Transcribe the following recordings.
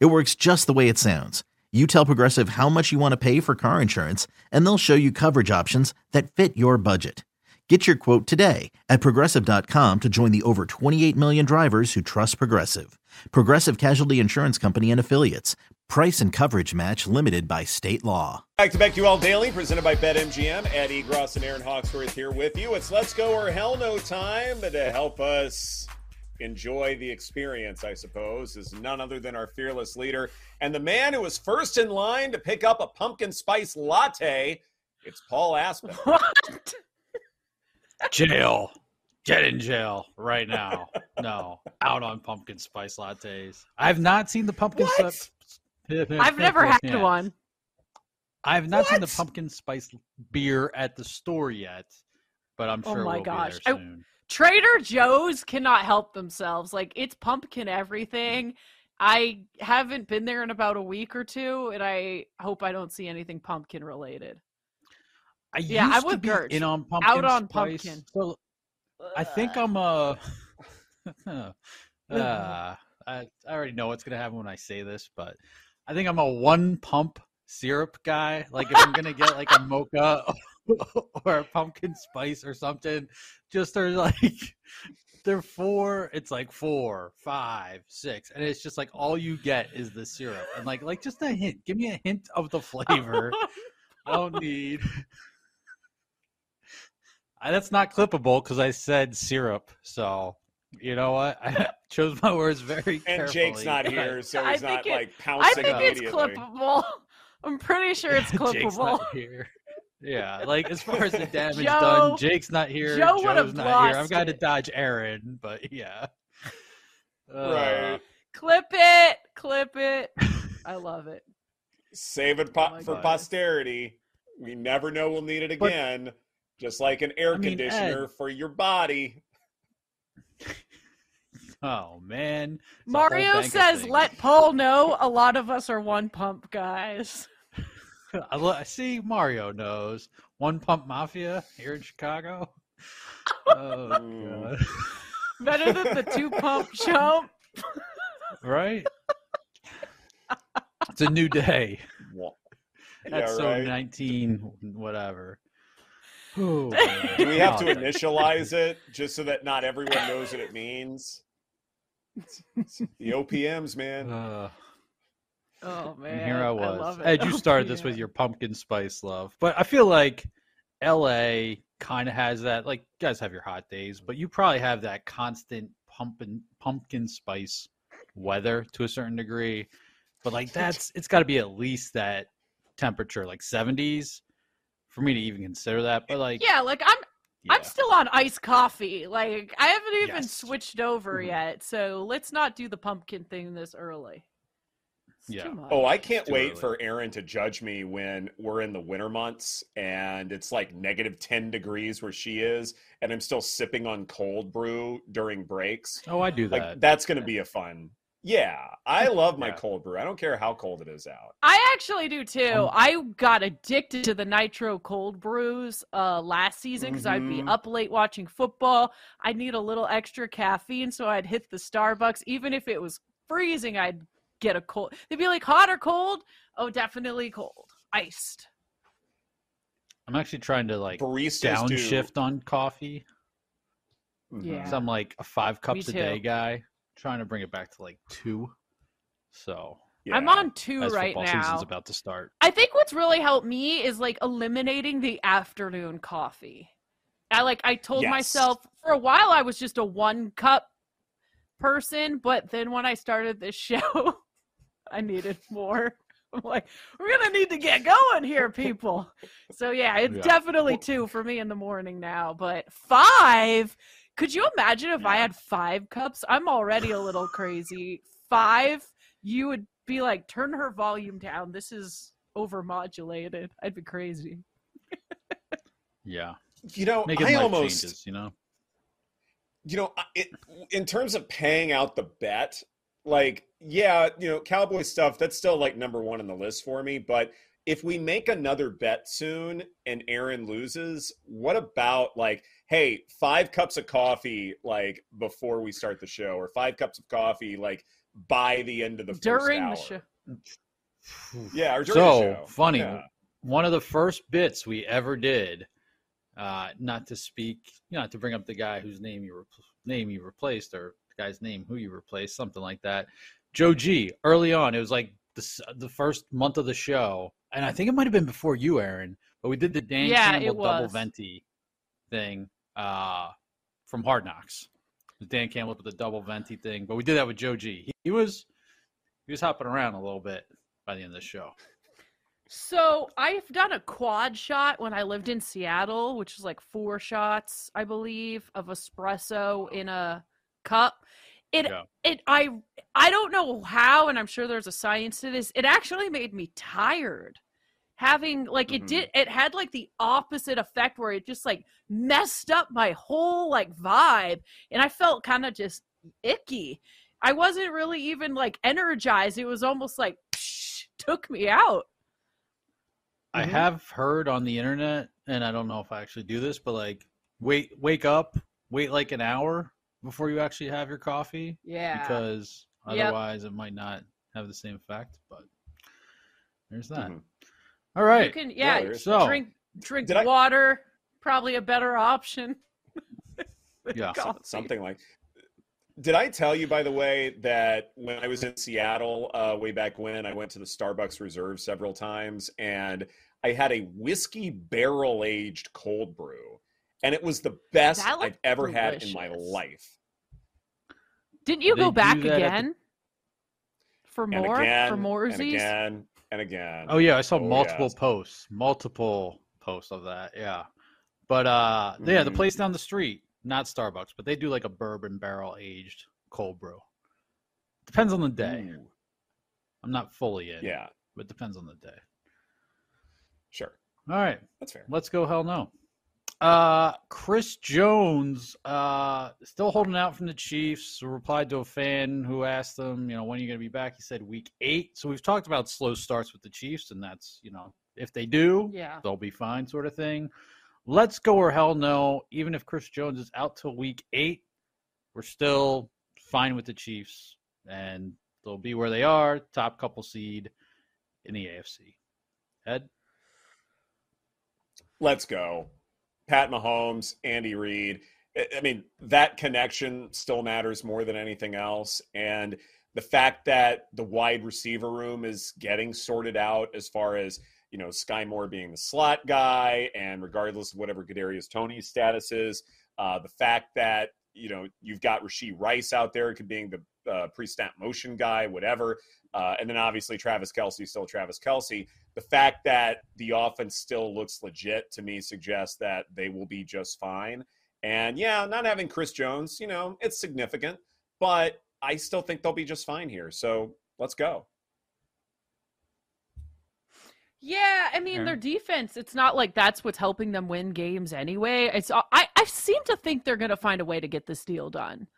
It works just the way it sounds. You tell Progressive how much you want to pay for car insurance, and they'll show you coverage options that fit your budget. Get your quote today at progressive.com to join the over 28 million drivers who trust Progressive. Progressive Casualty Insurance Company and Affiliates. Price and coverage match limited by state law. Back to Back to You All Daily, presented by BetMGM. Eddie Gross and Erin Hawksworth here with you. It's Let's Go or Hell No time to help us enjoy the experience, I suppose, is none other than our fearless leader and the man who was first in line to pick up a pumpkin spice latte. It's Paul Aspen. What? jail. Get in jail right now. No, out on pumpkin spice lattes. I've not seen the pumpkin What? spice. I've never had Yeah. one. I've not seen the pumpkin spice beer at the store yet, but I'm sure. Oh sure my we'll gosh. be there I- soon. Trader Joe's cannot help themselves. Like it's pumpkin everything. I haven't been there in about a week or two, and I hope I don't see anything pumpkin related. I Yeah, I'm to be in on pumpkin Out on spice. pumpkin. So I think I'm a. uh, I, I already know what's gonna happen when I say this, but I think I'm a one pump syrup guy. Like if I'm gonna get like a mocha or pumpkin spice or something, just they're like they're four. It's like four, five, six, and it's just like all you get is the syrup and like like just a hint. Give me a hint of the flavor. I don't need. I, that's not clippable because I said syrup. So you know what? I chose my words very And carefully. Jake's not here, so I he's think not it- like I think it's immediately. clippable. I'm pretty sure it's Jake's clippable. not here. Yeah, like as far as the damage Joe- done, Jake's not here. Joe would've Joe's not here. I've glossed got to it. dodge Erin, but yeah. Uh, Right. Clip it, clip it. I love it. Save it po- Oh for God. posterity. We never know we'll need it But- again. Just like an air I mean, conditioner Ed- for your body. Oh man. It's Mario says, "Let Paul know." A lot of us are one pump guys. I see Mario knows one pump mafia here in Chicago. Oh Mm. god. Better than the two pump chump. right? it's a new day. Wa- That's yeah, so right. 19 whatever. Oh, Do we have to initialize it just so that not everyone knows what it means? The OPMs, man. Uh, Oh man, and here I was. love it. Ed, you started this yeah. with your pumpkin spice love, but I feel like LA kind of has that. Like, you guys have your hot days, but you probably have that constant pumpkin pumpkin spice weather to a certain degree. But like, that's it's got to be at least that temperature, like 70s, for me to even consider that. But like, Yeah, like I'm yeah. I'm still on iced coffee. Like I haven't even Yes. switched over Mhm. yet. So let's not do the pumpkin thing this early. It's Yeah. Too much. Oh, I can't wait early. for Erin to judge me when we're in the winter months and it's like negative 10 degrees where she is, and I'm still sipping on cold brew during breaks. oh, I do that. Like, that's going to be a fun. Yeah, I love my Yeah. cold brew. I don't care how cold it is out. I actually do too. Um, I got addicted to the nitro cold brews uh last season because I'd be Mhm. up late watching football. I'd need a little extra caffeine, so I'd hit the Starbucks. Even if it was freezing, I'd get a cold. They'd be like hot or cold. Oh, definitely cold, iced. I'm actually trying to like Baristas do. downshift on coffee. Yeah. So I'm like a five cups a day guy, trying to bring it back to like two. So I'm on two as right now. season's about to start. I think what's really helped me is like eliminating the afternoon coffee. I like I told Yes. myself for a while I was just a one cup person, but then when I started this show, I needed more. I'm like, we're gonna need to get going here, people. So yeah, it's Yeah. definitely two for me in the morning now. But five, could you imagine if I had five cups? I'm already a little crazy. Five, you would be like, turn her volume down. This is overmodulated. I'd be crazy. Yeah, You know, making I life almost changes. You know, you know, it, in terms of paying out the bet, like, yeah, you know, Cowboy stuff, that's still like number one on the list for me. But if we make another bet soon and Erin loses, what about like, hey, five cups of coffee, like before we start the show, or five cups of coffee, like by the end of the first During hour? the show. Yeah, or during so the show. funny. Yeah. One of the first bits we ever did, uh, not to speak, not to bring up the guy whose name you re- name you replaced, or the guy's name who you replaced, something like that. Joe G. Early on, it was like the the first month of the show, and I think it might have been before you, Erin. But we did the Dan Yeah, Campbell double venti thing uh, from Hard Knocks. Dan Campbell with the double venti thing, but we did that with Joe G. He, he was he was hopping around a little bit by the end of the show. So I've done a quad shot when I lived in Seattle, which is like four shots, I believe, of espresso in a cup. It Yeah. it I I don't know how, and I'm sure there's a science to this. It actually made me tired. Having like it Mhm. did it had like the opposite effect where it just like messed up my whole like vibe and I felt kind of just icky. I wasn't really even like energized. It was almost like psh, took me out. I Mhm. have heard on the internet, and I don't know if I actually do this, but like wait, wake up, wait like an hour before you actually have your coffee, Yeah. because Yep. otherwise it might not have the same effect. But there's that. Mhm. All you can Yeah, yeah, there is so drink drink Did I- water, probably a better option. Yeah. Coffee. something like did i tell you by the way that when i was in seattle uh, way back when i went to the starbucks reserve several times and i had a whiskey barrel aged cold brew and it was the best i've looked ever had in my life Didn't you They go back that at the- again for more again for more and again and again Oh yeah, I saw Oh, multiple yes. posts, multiple posts of that. Yeah, but uh, yeah, the place down the street, not Starbucks, but they do like a bourbon barrel aged cold brew. Depends on the day. Ooh, I'm not fully in. yeah but depends on the day. sure All right, that's fair let's go. Hell no. Uh, Chris Jones, uh, still holding out from the Chiefs. Replied to a fan who asked them, you know, when are you going to be back? He said week eight. So we've talked about slow starts with the Chiefs, and that's, you know, if they do, Yeah. they'll be fine, sort of thing. Let's go or hell no. Even if Chris Jones is out till week eight, we're still fine with the Chiefs, and they'll be where they are, top couple seed in the AFC. Ed? let's go. Pat Mahomes, Andy Reid. I- mean, that connection still matters more than anything else. And the fact that the wide receiver room is getting sorted out as far as, you know, Skyy Moore being the slot guy, and regardless of whatever Kadarius Toney's status is, uh, the fact that, you know, you've got Rashee Rice out there could being the uh, pre-snap motion guy, whatever. Uh, and then obviously Travis Kelce, still Travis Kelce the fact that the offense still looks legit to me suggests that they will be just fine. And yeah, not having Chris Jones, you know, it's significant, but I still think they'll be just fine here. So let's go. Yeah, I mean Yeah. their defense. It's not like that's what's helping them win games anyway. It's I I seem to think they're gonna find a way to get this deal done.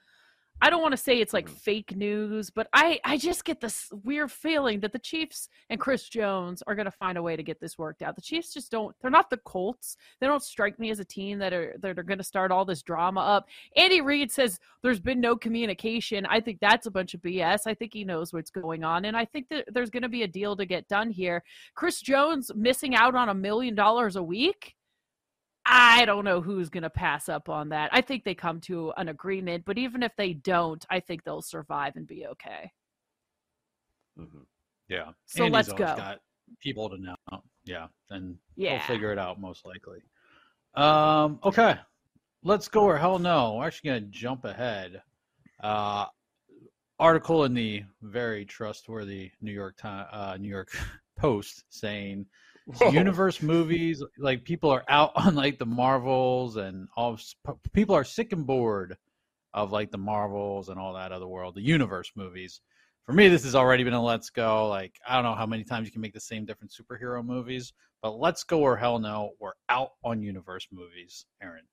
I don't want to say it's like Mhm. fake news, but I I just get this weird feeling that the Chiefs and Chris Jones are gonna find a way to get this worked out. The Chiefs just don't. They're not the Colts. They don't strike me as a team that are that are gonna start all this drama up. Andy Reid says there's been no communication. I think that's a bunch of BS. I think he knows what's going on, and I think that there's gonna be a deal to get done here. Chris Jones missing out on a million dollars a week. I don't know who's going to pass up on that. I think they come to an agreement, but even if they don't, I think they'll survive and be okay. Mhm. Yeah. So Andy's let's go. Got people to know. Yeah, and Yeah. they'll figure it out most likely. Um. Okay. Let's go or hell no. We're actually gonna jump ahead. Uh, article in the very trustworthy New York Time, uh, New York Post saying Whoa. universe movies like people are out on like the marvels and all people are sick and bored of like the marvels and all that other world the universe movies for me, this has already been a let's go. Like, I don't know how many times you can make the same different superhero movies, but let's go or hell no. We're out on universe movies, Erin.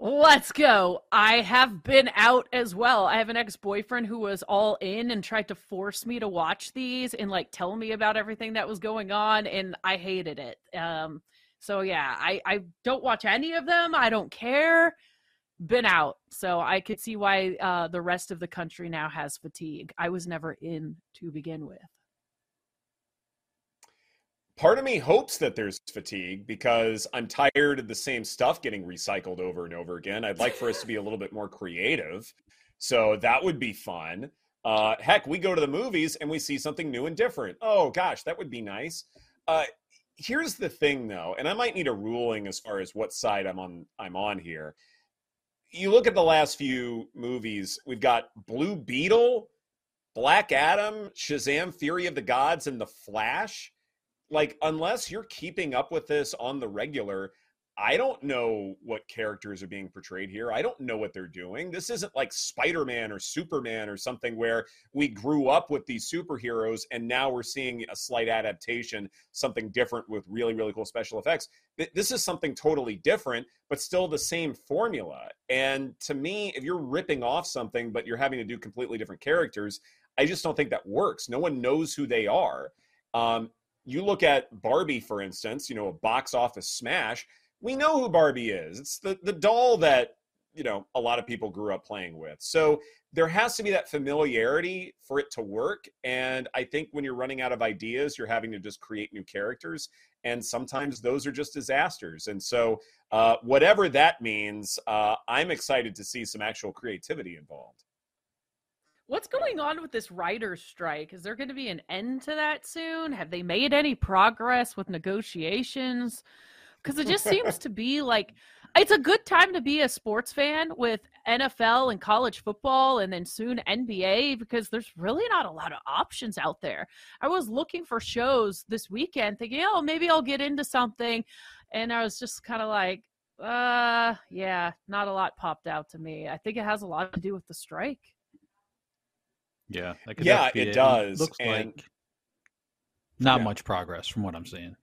Let's go. I have been out as well. I have an ex boyfriend who was all in and tried to force me to watch these and like tell me about everything that was going on, and I hated it. Um, so yeah, I I don't watch any of them. I don't care. Been out, so I could see why uh, the rest of the country now has fatigue. I was never in to begin with part of me hopes that there's fatigue because I'm tired of the same stuff getting recycled over and over again. I'd like for us to be a little bit more creative. So that would be fun. Uh, heck, we go to the movies and we see something new and different. Oh gosh, that would be nice. Uh, here's the thing though, and I might need a ruling as far as what side I'm on I'm on here. You look at the last few movies, we've got Blue Beetle, Black Adam, Shazam Fury of the Gods, and The Flash like unless you're keeping up with this on the regular I don't know what characters are being portrayed here. I don't know what they're doing. This isn't like Spider Man or Superman or something where we grew up with these superheroes and now we're seeing a slight adaptation, something different with really, really cool special effects. This is something totally different, but still the same formula. And to me, if you're ripping off something, but you're having to do completely different characters, I just don't think that works. No one knows who they are. Um, you look at Barbie, for instance, you know, a box office smash. We know who Barbie is. It's the, the doll that, you know, a lot of people grew up playing with. So there has to be that familiarity for it to work. And I think when you're running out of ideas, you're having to just create new characters. And sometimes those are just disasters. And so, uh, whatever that means, uh, I'm excited to see some actual creativity involved. What's going on with this writer's strike? Is there going to be an end to that soon? Have they made any progress with negotiations? Because it just seems to be like it's a good time to be a sports fan with NFL and college football and then soon NBA because there's really not a lot of options out there. I was looking for shows this weekend thinking, oh, maybe I'll get into something. And I was just kind of like, uh, yeah, not a lot popped out to me. I think it has a lot to do with the strike. Yeah, yeah, it, it does. Looks and, like not yeah. much progress from what I'm seeing.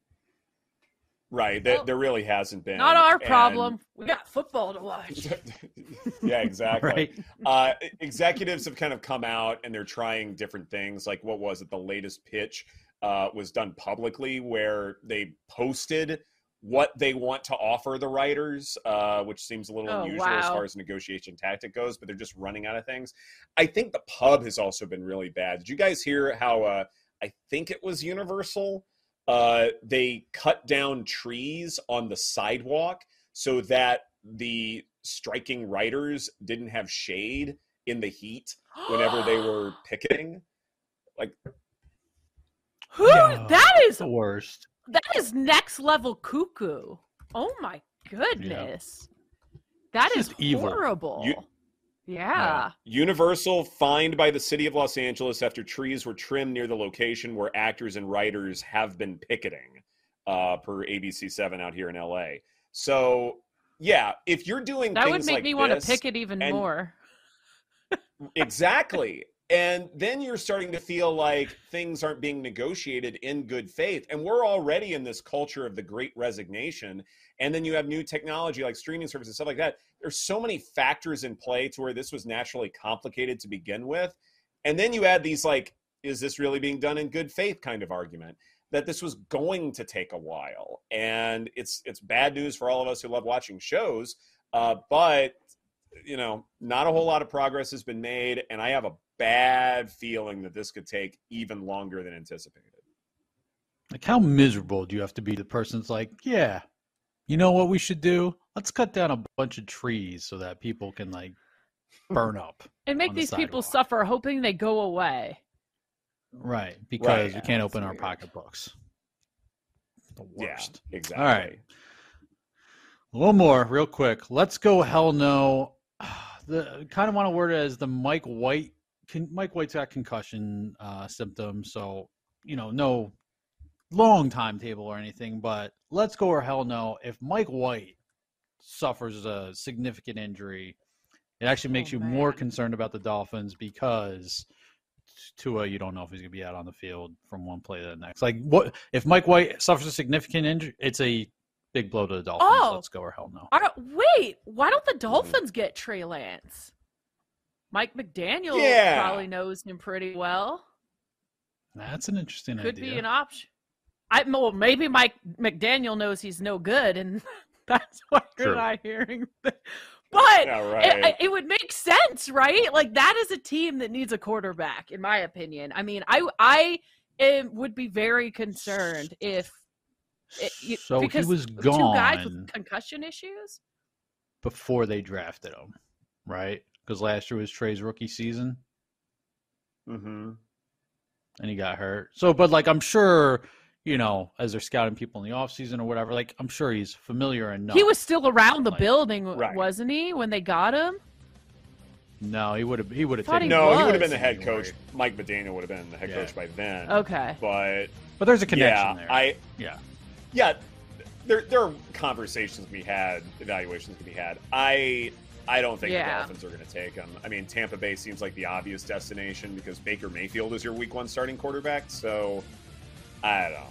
Right, there, there really hasn't been. Not our problem. And... We got football to watch. yeah, exactly. right. Uh, executives have kind of come out and they're trying different things. Like, what was it? The latest pitch uh, was done publicly, where they posted what they want to offer the writers, uh, which seems a little oh, unusual wow. as far as negotiation tactic goes, but they're just running out of things. I think the pub has also been really bad. Did you guys hear how uh, I think it was Universal? Uh, they cut down trees on the sidewalk so that the striking writers didn't have shade in the heat whenever they were picketing. Like, who? that is the worst. That is next level cuckoo. Oh my goodness. Yeah. That is horrible. You, yeah. Universal fined by the city of Los Angeles after trees were trimmed near the location where actors and writers have been picketing, uh, per ABC Seven out here in LA. So yeah, if you're doing that would make like me want to picket even and, more. exactly. And then you're starting to feel like things aren't being negotiated in good faith. And we're already in this culture of the great resignation. And then you have new technology like streaming services, stuff like that. There's so many factors in play to where this was naturally complicated to begin with. And then you add these like, is this really being done in good faith kind of argument that this was going to take a while. And it's it's bad news for all of us who love watching shows. Uh, but you know, not a whole lot of progress has been made, and I have a bad feeling that this could take even longer than anticipated. Like, how miserable do you have to be? The person's like, yeah, you know what we should do? Let's cut down a bunch of trees so that people can like burn up and make these people suffer, hoping they go away. Right, because right. we can't open our pocketbooks. The worst. Yeah, exactly. All right. One more, real quick. Let's go. Hell no. The kind of want to word it as the Mike White con- Mike White's got concussion uh, symptoms, so you know, no long timetable or anything. But let's go or hell no. If Mike White suffers a significant injury It actually makes Oh, you more concerned about the Dolphins because Tua, you don't know if he's going to be out on the field from one play to the next. Like, what if Mike White suffers a significant injury? It's a big blow to the Dolphins. Oh. Let's go or hell no. Wait, why don't the Dolphins get Trey Lance? Mike McDaniel Yeah. probably knows him pretty well. That's an interesting idea. Could idea. be an option. I well, maybe Mike McDaniel knows he's no good, and that's why you're not hearing. The, but Yeah, it, right. it would make sense, right? Like that is a team that needs a quarterback, in my opinion. I mean, I I am, would be very concerned if it, you- so he because was two guys with concussion issues. before they drafted him, right? Because last year was Trey's rookie season. hmm and he got hurt. So, but like I'm sure, you know, as they're scouting people in the offseason or whatever, like I'm sure he's familiar enough. He was still around the Like- building, Right. wasn't he, when they got him? no, he would have he would have Thought taken he No, he would have been the head coach. Mike McDaniel would have been the head Yeah. coach by then. Okay. But But there's a connection yeah, there. I yeah. yeah, there there are conversations to be had, evaluations to be had. I I don't think Yeah. the Dolphins are going to take him. I mean, Tampa Bay seems like the obvious destination because Baker Mayfield is your Week One starting quarterback. So I don't know.